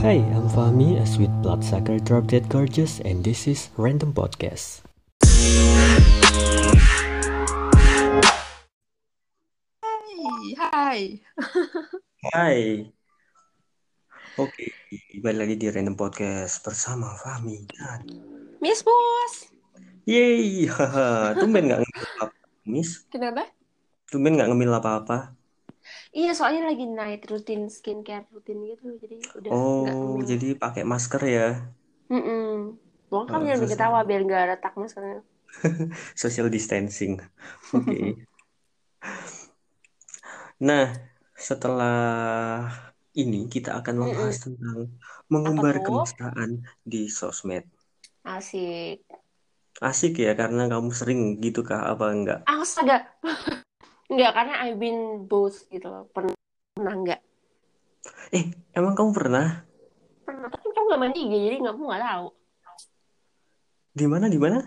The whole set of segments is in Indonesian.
Hi, I'm Fahmi, a sweet bloodsucker drop dead gorgeous, and this is Random Podcast. Hai, hai. Hai. Oke, balik lagi di Random Podcast bersama Fahmi dan Miss Bos. Yeay, haha. Tumben nggak ngemil apa Miss? Kenapa? Tumben nggak ngemil apa-apa. Iya, soalnya lagi night rutin skincare rutin gitu, jadi udah Oh, jadi pakai masker ya. Mm-mm. Bang kan Oh, jangan ketawa biar nggak retak maskernya. social distancing. Oke. Nah, setelah ini kita akan membahas tentang Apa mengumbar tuh? kemesraan di sosmed. Asik. Asik ya, karena kamu sering gitu kah? Apa enggak? Astaga. Nggak, karena I've been both gitu loh. Pernah, pernah nggak? Eh, emang kamu pernah? Pernah. Tapi kamu nggak main IG, jadi kamu nggak tahu. Di mana? Di mana?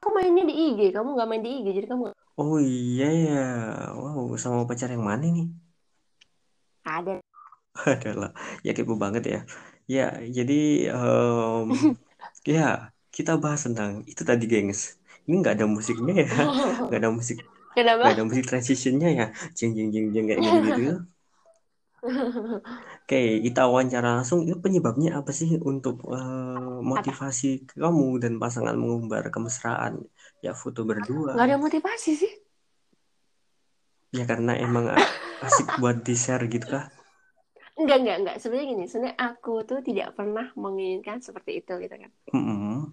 Aku mainnya di IG, kamu nggak main di IG, jadi kamu Oh iya ya, wow sama pacar yang mana nih? ada. Adalah, ya kepo banget ya. Ya, jadi em, ya kita bahas tentang itu tadi, gengs. Ini nggak ada musiknya ya, nggak ada musik, Kenapa? ada musik transitionnya ya, jeng jeng jeng jeng kayak gitu-gitu. Oke, kita wawancara langsung. Itu penyebabnya apa sih untuk Apa? motivasi kamu dan pasangan mengumbar kemesraan? Ya foto berdua. ada motivasi sih. Ya karena emang asik buat di share gitu kah? Enggak, enggak, enggak. Sebenarnya gini, sebenarnya aku tuh tidak pernah menginginkan seperti itu gitu kan. Mm-mm.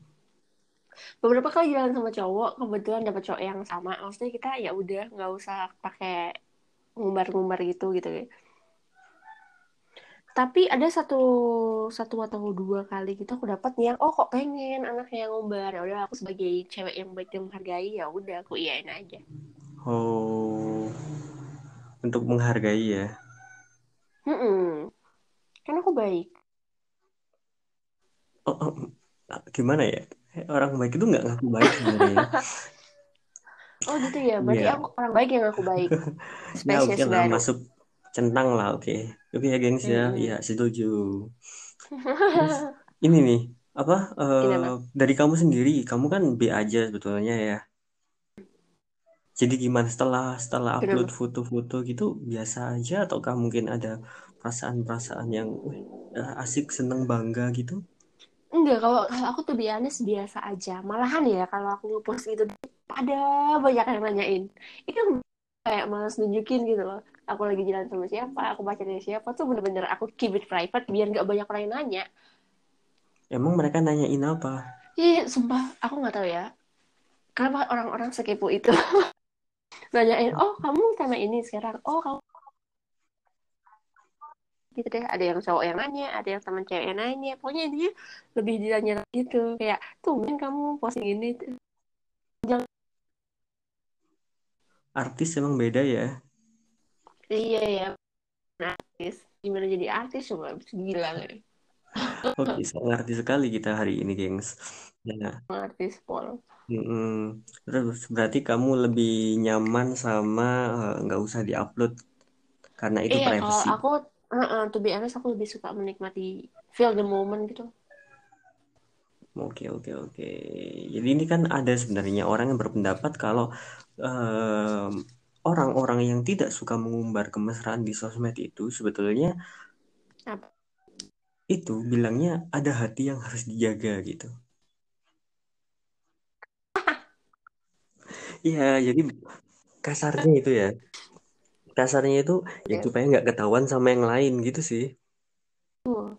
Beberapa kali jalan sama cowok, kebetulan dapat cowok yang sama. Maksudnya kita ya udah nggak usah pakai ngumbar-ngumbar gitu gitu ya. Tapi ada satu satu atau dua kali gitu aku dapat yang oh kok pengen anaknya yang ngumbar. Ya udah aku sebagai cewek yang baik dan menghargai ya udah aku iyain aja. Oh, untuk menghargai ya. Mm-mm. Kan aku baik. Oh, oh, gimana ya? Orang baik itu nggak ngaku baik sebenarnya. Oh gitu ya. Berarti Iya, aku orang baik yang aku baik. ya Spesies lah baru. masuk centang lah, oke. Oke ya gengs ya, Mm-mm. ya setuju. Terus ini nih, apa Kenapa? eh, dari kamu sendiri, kamu kan B aja sebetulnya ya. Jadi gimana setelah setelah upload foto-foto gitu biasa aja ataukah mungkin ada perasaan-perasaan yang eh, asik, seneng, bangga gitu? Enggak, kalau kalau aku tuh biasa biasa aja. Malahan ya kalau aku ngepost gitu ada banyak yang nanyain. Itu kan kayak malas nunjukin gitu loh. Aku lagi jalan sama siapa, aku pacarnya siapa tuh bener-bener aku keep it private biar nggak banyak orang yang nanya. Emang mereka nanyain apa? Ih, sumpah aku nggak tahu ya. Kenapa orang-orang sekepo itu nanyain, oh kamu sama ini sekarang, oh kamu gitu deh. Ada yang cowok yang nanya, ada yang teman cewek yang nanya. Pokoknya intinya lebih ditanya gitu. Kayak, tumben kamu posting ini. Jangan, Artis emang beda ya. iya ya, artis. Gimana jadi artis coba? Gila kan? Oke, saya ngerti sekali kita hari ini, gengs. Nah, Artis Pol. mm-mm. Terus berarti kamu lebih nyaman sama eh, nggak usah diupload karena itu Iya, kalau privacy. aku, uh to be honest, aku lebih suka menikmati feel the moment gitu. Oke, oke, oke. Jadi ini kan ada sebenarnya orang yang berpendapat kalau em, orang-orang yang tidak suka mengumbar kemesraan di sosmed itu sebetulnya Apa? itu bilangnya ada hati yang harus dijaga gitu. Iya, jadi kasarnya itu ya. Kasarnya itu ya Ya, supaya nggak ketahuan sama yang lain gitu sih. tuh.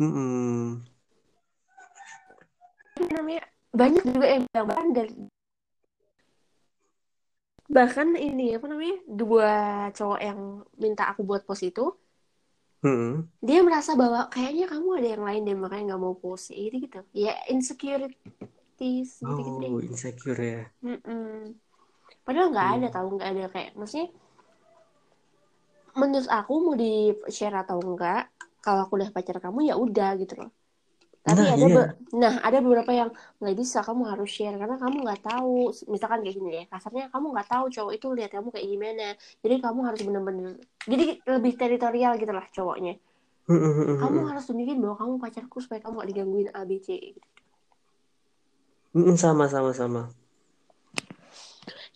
Mm-mm. Ini namanya banyak juga yang bilang bahkan dari bahkan ini apa namanya dua cowok yang minta aku buat post itu Mm-mm. dia merasa bahwa kayaknya kamu ada yang lain deh makanya nggak mau post gitu gitu ya insecurities gitu gitu deh Oh, insecure ya. Mm-mm. padahal nggak ada Hmm. tahu nggak ada kayak maksudnya menurut aku mau di share atau enggak kalau aku udah pacar kamu ya udah gitu loh. Tapi Nah, ada iya. be- nah ada beberapa yang nggak bisa kamu harus share karena kamu nggak tahu. Misalkan kayak gini ya kasarnya kamu nggak tahu cowok itu lihat kamu kayak gimana. Jadi kamu harus bener-bener jadi lebih teritorial gitu lah cowoknya. Kamu harus tunjukin bahwa kamu pacarku supaya kamu gak digangguin A B C Mm, sama sama sama.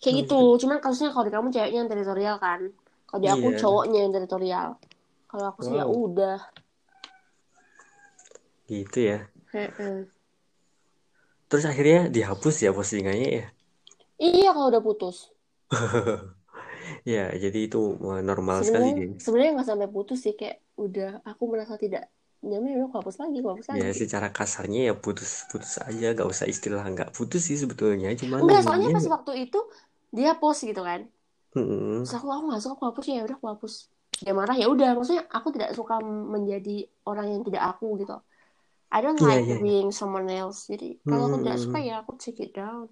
kayak gitu. Cuman kasusnya kalau di kamu ceweknya yang teritorial kan kalau di aku Iya. cowoknya yang teritorial kalau aku sih ya udah Gitu ya. Heeh. Terus akhirnya dihapus ya postingannya ya. iya kalau udah putus Ya, jadi itu normal sekali, sebenarnya nggak sampai putus sih kayak udah aku merasa tidak nyaman ya aku hapus lagi aku hapus Ya, lagi secara kasarnya ya putus-putus aja, gak usah istilah nggak putus sih sebetulnya. Cuman enggak soalnya pas waktu itu dia post gitu kan Mm-mm. terus aku aku nggak suka aku hapus ya udah aku hapus dia marah ya udah maksudnya aku tidak suka menjadi orang yang tidak aku gitu I don't Iya, like iya, iya. being someone else jadi kalau aku tidak suka ya aku take it down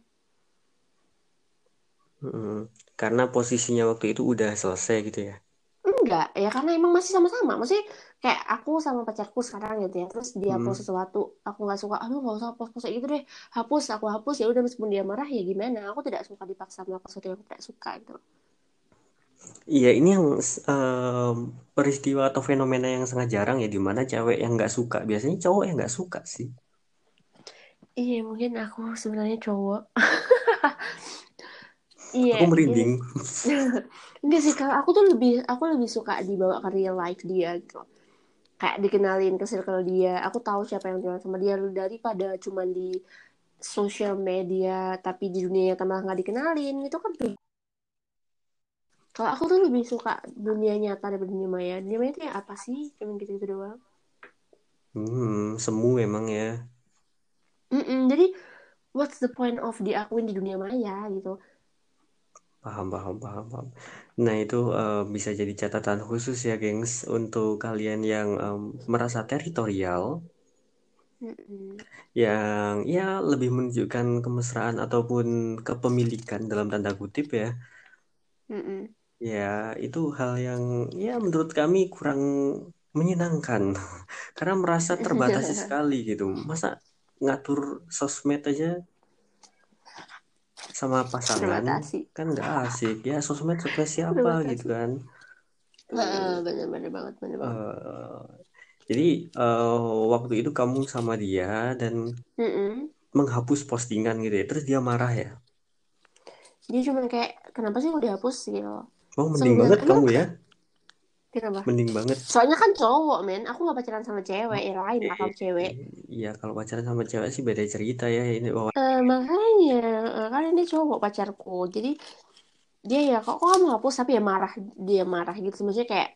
Mm-mm. Karena posisinya waktu itu udah selesai gitu ya. enggak ya karena emang masih sama-sama maksudnya kayak aku sama pacarku sekarang gitu ya terus dia Mm. post sesuatu aku nggak suka aduh nggak usah post post kayak gitu deh hapus aku hapus ya udah meskipun dia marah ya gimana aku tidak suka dipaksa melakukan sesuatu yang aku tidak suka gitu Iya, ini yang em, peristiwa atau fenomena yang sangat jarang ya, di mana cewek yang nggak suka. Biasanya cowok yang nggak suka sih. iya mungkin aku sebenarnya cowok iya Aku ini merinding. enggak sih kalau aku tuh lebih aku lebih suka dibawa ke real life dia gitu kayak dikenalin ke circle dia aku tahu siapa yang jalan sama dia daripada cuma di sosial media tapi di dunia nyata malah nggak dikenalin itu kan tuh kalau aku tuh lebih suka dunia nyata daripada dunia maya dunia maya itu ya apa sih cuma gitu gitu doang Hmm, semu emang ya. Mm-mm, jadi what's the point of diakuin di dunia maya gitu Paham, paham, paham, paham. Nah, itu eh, bisa jadi catatan khusus ya, gengs, untuk kalian yang em, merasa teritorial, Mm-mm. yang ya lebih menunjukkan kemesraan ataupun kepemilikan dalam tanda kutip ya. Mm-mm. Ya, itu hal yang ya menurut kami kurang menyenangkan. Karena merasa terbatasi sekali gitu. Masa ngatur sosmed aja sama pasangan terbatasi. kan nggak asik. Ya sosmed sosmed siapa gitu kan. Heeh, bener-bener banget bener banget. Eh, jadi eh, waktu itu kamu sama dia dan Mm-mm. menghapus postingan gitu ya. Terus dia marah ya? Dia cuma kayak kenapa sih kok dihapus? gitu oh mending bilang banget kamu ya. Kenapa mending banget. Soalnya kan cowok men. Aku gak pacaran sama cewek yang lain lah kalau cewek. Iya kalau pacaran sama cewek sih beda cerita ya ini oh, Eh, makanya eh, kan ini cowok pacarku. Jadi dia ya kok, kok kamu hapus? Tapi ya marah dia marah gitu. Maksudnya kayak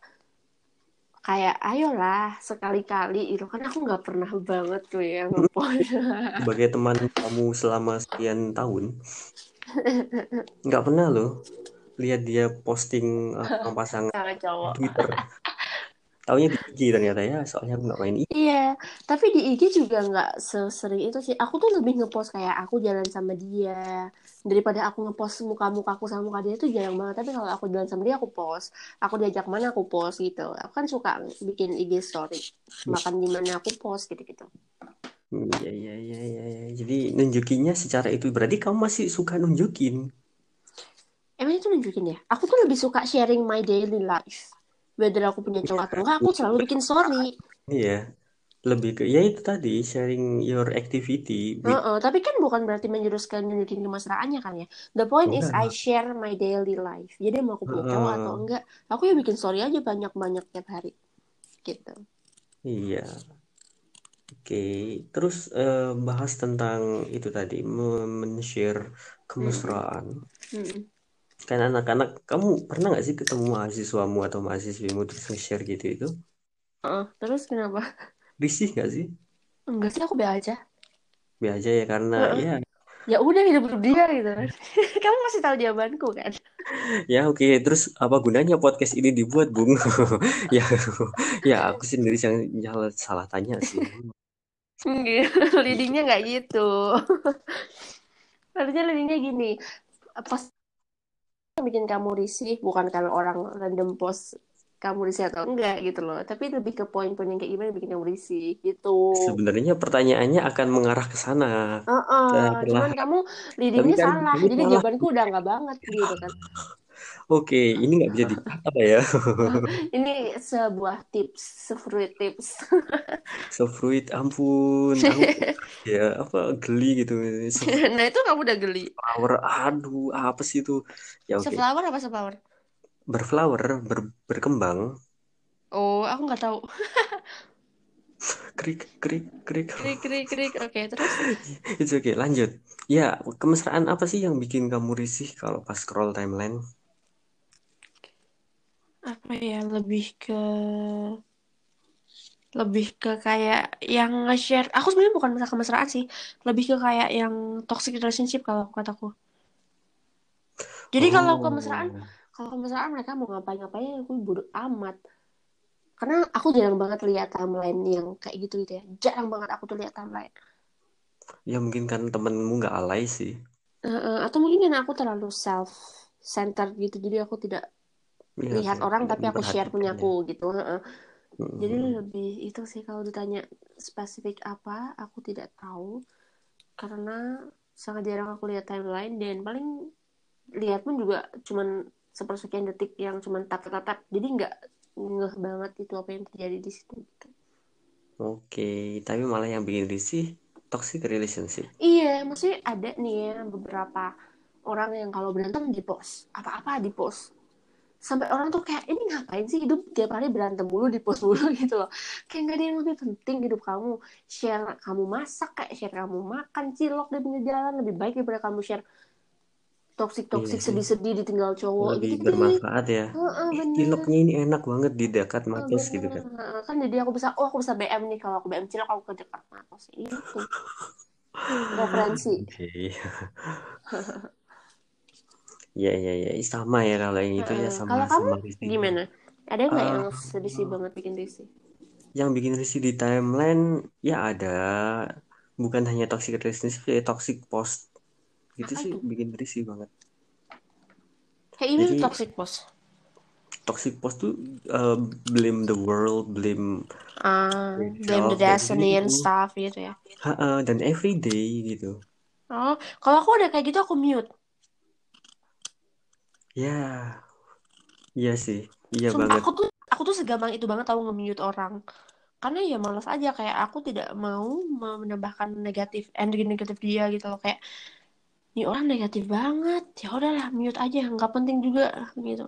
kayak ayolah sekali-kali. Itu kan aku nggak pernah banget tuh ya ngepost. Sebagai teman kamu selama sekian tahun nggak pernah loh lihat dia posting eh, sama pasangan cowok Twitter taunya di IG ternyata ya soalnya aku nggak main IG Iya, tapi di IG juga nggak sesering itu sih. Aku tuh lebih ngepost kayak aku jalan sama dia daripada aku ngepost muka-muka aku sama muka dia itu jarang banget. Tapi kalau aku jalan sama dia aku post, aku diajak mana aku post gitu. Aku kan suka bikin IG story, makan di mana aku post gitu-gitu. Iya, iya, iya, iya, iya. Jadi nunjukinnya secara itu berarti kamu masih suka nunjukin. Itu nunjukin ya? Aku tuh lebih suka sharing my daily life. Whether aku punya cowok atau enggak, aku selalu bikin story. Iya, lebih ke ya itu tadi sharing your activity with Heeh, tapi kan bukan berarti menjuruskan nunjukin kemesraannya kan ya. The point is I share my daily life. Jadi mau aku punya cowok atau Heeh. enggak, aku ya bikin story aja banyak-banyak tiap hari. Gitu. Iya. Oke, terus eh, bahas tentang itu tadi me- men-share Mm-mm. kemesraan. Mm-mm. Kan anak-anak, kamu pernah nggak sih ketemu mahasiswamu atau mahasiswimu terus nge-share gitu itu? Heeh, terus kenapa? Risih nggak sih? Enggak sih aku be aja. Be aja ya karena Heeh. ya Ya udah hidup dia gitu. Kamu masih tahu jawabanku kan? Ya oke, terus apa gunanya podcast ini dibuat, Bung? Ya, ya aku sendiri yang yang salah tanya sih. Enggak, leadingnya nggak gitu. Harusnya leadingnya gini. Pas yang bikin kamu risih bukan karena orang random post kamu risih atau enggak gitu loh. Tapi lebih ke poin-poin yang kayak gimana yang bikin kamu risih gitu. Sebenarnya pertanyaannya akan mengarah ke sana. Heeh, Setelah, cuman kamu leadingnya kan salah. jadi jawabanku udah enggak banget gitu kan Oke, ini nggak bisa di apa ya? Ini sebuah tips, sefruit tips. So fruit, ampun, aku ya apa geli gitu. Nah itu kamu udah geli. flower, aduh, apa sih itu? Ya oke, Seflower apa seflower? berflower, ber, berkembang, Oh, aku nggak tahu. krik, krik, krik. Krik krik krik. Oke, terus It's okay, lanjut. Ya, kemesraan apa sih yang bikin kamu risih kalau pas scroll timeline? Apa ya lebih ke lebih ke kayak yang nge-share. Aku sebenarnya bukan masalah kemesraan sih, lebih ke kayak yang toxic relationship kalau kataku. Jadi kalau kemesraan, Oh, kalau kemesraan mereka mau ngapain-ngapain aku bodo amat. Karena aku jarang banget lihat timeline yang kayak gitu gitu ya. Jarang banget aku tuh lihat timeline. ya mungkin kan temenmu nggak alay sih. Eh, eh, atau mungkin karena aku terlalu self centered gitu. Jadi aku tidak Iya, lihat oke, orang tidak tapi aku share memperhatikan ya. punyaku gitu. Heeh. Jadi lebih itu sih kalau ditanya spesifik apa, aku tidak tahu karena sangat jarang aku lihat timeline dan paling lihat pun juga cuman sepersekian detik yang cuman tap tap tap. Jadi nggak ngeh banget itu apa yang terjadi di situ. gitu. Oke, tapi malah yang bikin risih toxic relationship. Iya, maksudnya ada nih ya beberapa orang yang kalau berantem di post, apa-apa di post. Sampai orang tuh kayak ini ngapain sih hidup tiap hari berantem mulu di post mulu gitu loh. Kayak nggak ada yang lebih penting hidup kamu. Share kamu masak kayak share kamu makan cilok di pinggir jalan lebih baik daripada kamu share toxic toxic Iya sedih-sedih ditinggal cowok Lebih gitu bermanfaat ya. Eh, ciloknya ini enak banget di dekat matos gitu kan. Kan jadi aku bisa, oh aku bisa BM nih kalau aku BM cilok aku ke dekat matos. Itu referensi. Oke. Ya, ya, ya. Sama ya kalau yang itu ya sama Kalau kamu sama risih. gimana? Ada nggak yang Ah, sedih banget bikin risih? yang bikin risih di timeline ya ada. Bukan hanya toxic relationship, ya toxic post. Gitu Apa sih itu? bikin risih banget. Kayak ini Jadi toxic post. toxic post tuh uh, blame the world, blame Ah, blame the destiny and stuff gitu ya. Ha-ha, dan everyday gitu. Oh, kalau aku udah kayak gitu aku mute. Ya, iya sih. Iya Sumpah banget. aku tuh aku tuh segampang itu banget tahu nge-mute orang. Karena ya malas aja kayak aku tidak mau menambahkan negatif energi negatif dia gitu loh kayak ini orang negatif banget. Ya udahlah mute aja, nggak penting juga gitu.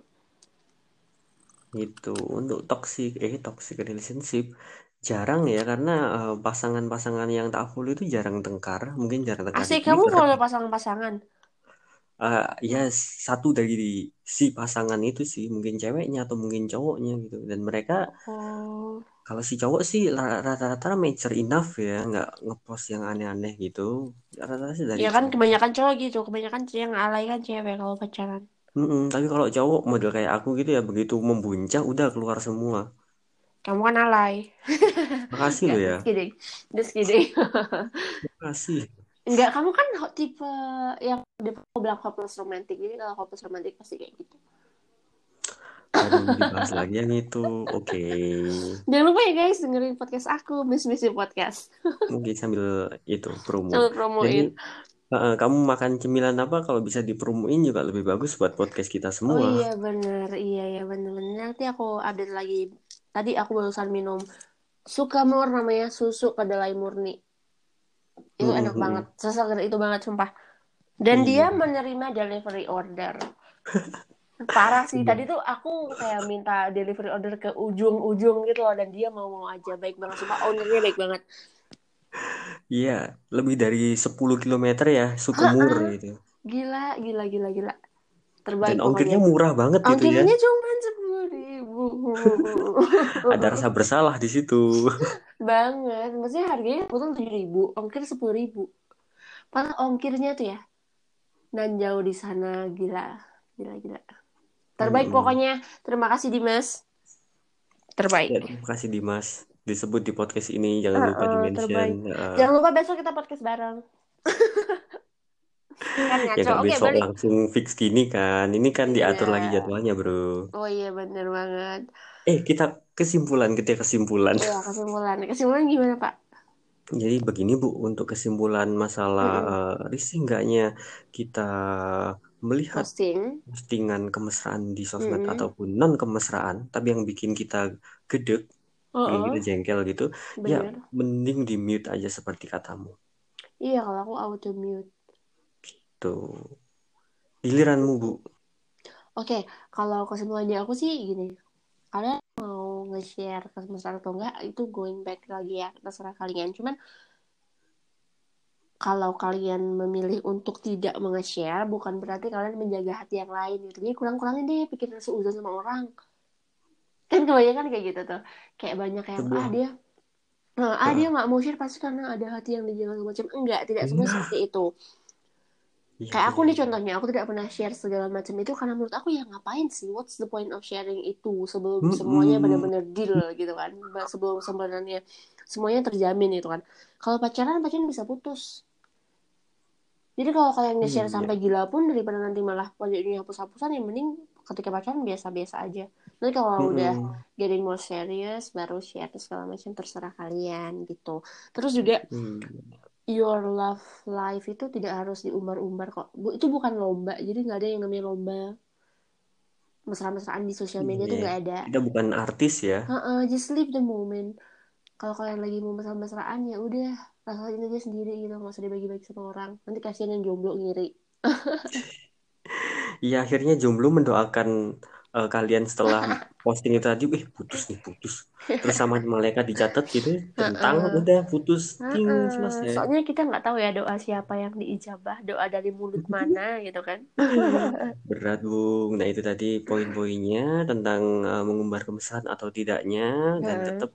Gitu. Untuk toxic, eh toxic relationship jarang ya karena uh, pasangan-pasangan yang tak follow itu jarang tengkar. Mungkin jarang tengkar Asik kamu follow pasangan-pasangan. Uh, ya satu dari si pasangan itu sih mungkin ceweknya atau mungkin cowoknya gitu. Dan mereka Oh, kalau si cowok sih ra- rata-rata mature enough ya, nggak ngepost yang aneh-aneh gitu. Rata-rata sih dari ya kan cowok. kebanyakan cowok gitu, kebanyakan yang alay kan cewek kalau pacaran. Mm-mm, tapi kalau cowok model kayak aku gitu ya begitu membuncah udah keluar semua. Kamu kan alay. Makasih lo ya. just kidding. Just kidding. Makasih. Enggak, kamu kan tipe yang dia bilang hopeless romantic. Jadi kalau hopeless romantic pasti kayak gitu. Aduh, dibahas lagi yang itu. Oke. Jangan lupa ya guys, dengerin podcast aku, Miss Missy Podcast. Mungkin sambil itu promo. Sambil Jadi promoin. uh, kamu makan cemilan apa kalau bisa dipromoin juga lebih bagus buat podcast kita Oh semua. iya bener, iya ya bener-bener. Nanti aku update lagi. Tadi aku barusan minum Sukamur namanya susu kedelai murni. Itu enak Mm-mm, banget. Seseger itu banget sumpah. Dan Iya. dia menerima delivery order. Parah sih. Iya. Tadi tuh aku kayak minta delivery order ke ujung-ujung gitu loh. Dan dia mau-mau aja. Baik banget. Sumpah ownernya baik banget. Iya, lebih dari 10 km ya, Sukumur gitu. Gila, gila, gila, gila. Dan Terbaik ongkirnya pokoknya. murah banget gitu ya. Ongkirnya cuma sepuluh ribu. Ada rasa bersalah di situ. banget. Maksudnya harganya potong tujuh ribu, ongkir sepuluh ribu. Padahal ongkirnya tuh ya, nan jauh di sana, gila, gila, gila. Terbaik Mm-mm. pokoknya. Terima kasih Dimas. Ya, Terbaik. terima kasih Dimas. Disebut di podcast ini, jangan lupa Heeh, di-mention. terbaik. Uh, Jangan lupa besok kita podcast bareng. kan ya nggak Oke, besok balik. langsung fix gini kan. Ini kan diatur lagi Iya. jadwalnya, bro. Oh iya bener banget. Eh, kita kesimpulan, kita kesimpulan. Iya kesimpulan. Kesimpulan gimana Pak? Jadi begini Bu, untuk kesimpulan masalah Mm-mm. eh, risih enggaknya kita melihat posting postingan kemesraan di sosmed Mm-mm. ataupun non kemesraan tapi yang bikin kita gedek bikin Oh, kita jengkel gitu ya bener. mending di mute aja seperti katamu Iya, kalau aku auto mute. Tuh giliranmu bu Oke, kalau kesimpulannya aku sih gini. Kalian mau nge-share kemesraan atau enggak, itu going back lagi ya, terserah kalian. Cuman kalau kalian memilih untuk tidak nge-share, bukan berarti kalian menjaga hati yang lain gitu. Jadi kurang-kurangin deh pikiran seuzon sama orang. Kan kebanyakan kayak gitu tuh. Kayak banyak yang, Sebuah- ah dia Nah, ah Nah. dia nggak mau share pasti karena ada hati yang dijaga macam. Enggak, tidak semua seperti itu. Iya, Kayak aku iya, nih contohnya, aku tidak pernah share segala macam itu karena menurut aku ya ngapain sih? What's the point of sharing itu sebelum Mm-mm. semuanya benar-benar deal gitu kan? Sebelum sebenarnya semuanya terjamin itu kan. Kalau pacaran pacaran bisa putus. Jadi kalau kalian nge-share Iya. sampai gila pun daripada nanti malah proyeknya hapus-hapusan, yang mending ketika pacaran biasa-biasa aja. Nanti kalau udah Mm-mm. getting more serious baru share segala macam terserah kalian gitu. Terus juga Hmm. Your love life itu tidak harus diumbar-umbar kok. Bu- Itu bukan lomba, jadi nggak ada yang namanya lomba. Mesra-mesraan di sosial media tuh Iya. nggak ada. kita bukan artis ya Heeh, just live the moment. Kalau kalian lagi mau mesra-mesraan ya udah rasain aja sendiri gitu, nggak usah dibagi-bagi sama orang. Nanti kasihan yang jomblo ngiri. ya akhirnya jomblo mendoakan eh, kalian setelah posting itu tadi eh putus nih putus terus sama malaikat dicatat gitu tentang Heeh. udah putus ting Heeh, selesai Soalnya kita nggak tahu ya doa siapa yang diijabah, doa dari mulut mana gitu kan. berat bung nah itu tadi poin-poinnya tentang eh, mengumbar kemesraan atau tidaknya dan Heeh. tetap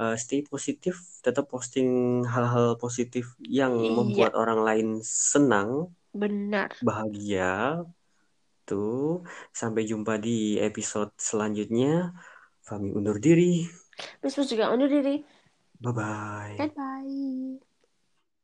eh, stay positif tetap posting hal-hal positif yang Iya. membuat orang lain senang Benar. bahagia tuh sampai jumpa di episode selanjutnya Fami undur diri Terus juga undur diri. bye bye Goodbye.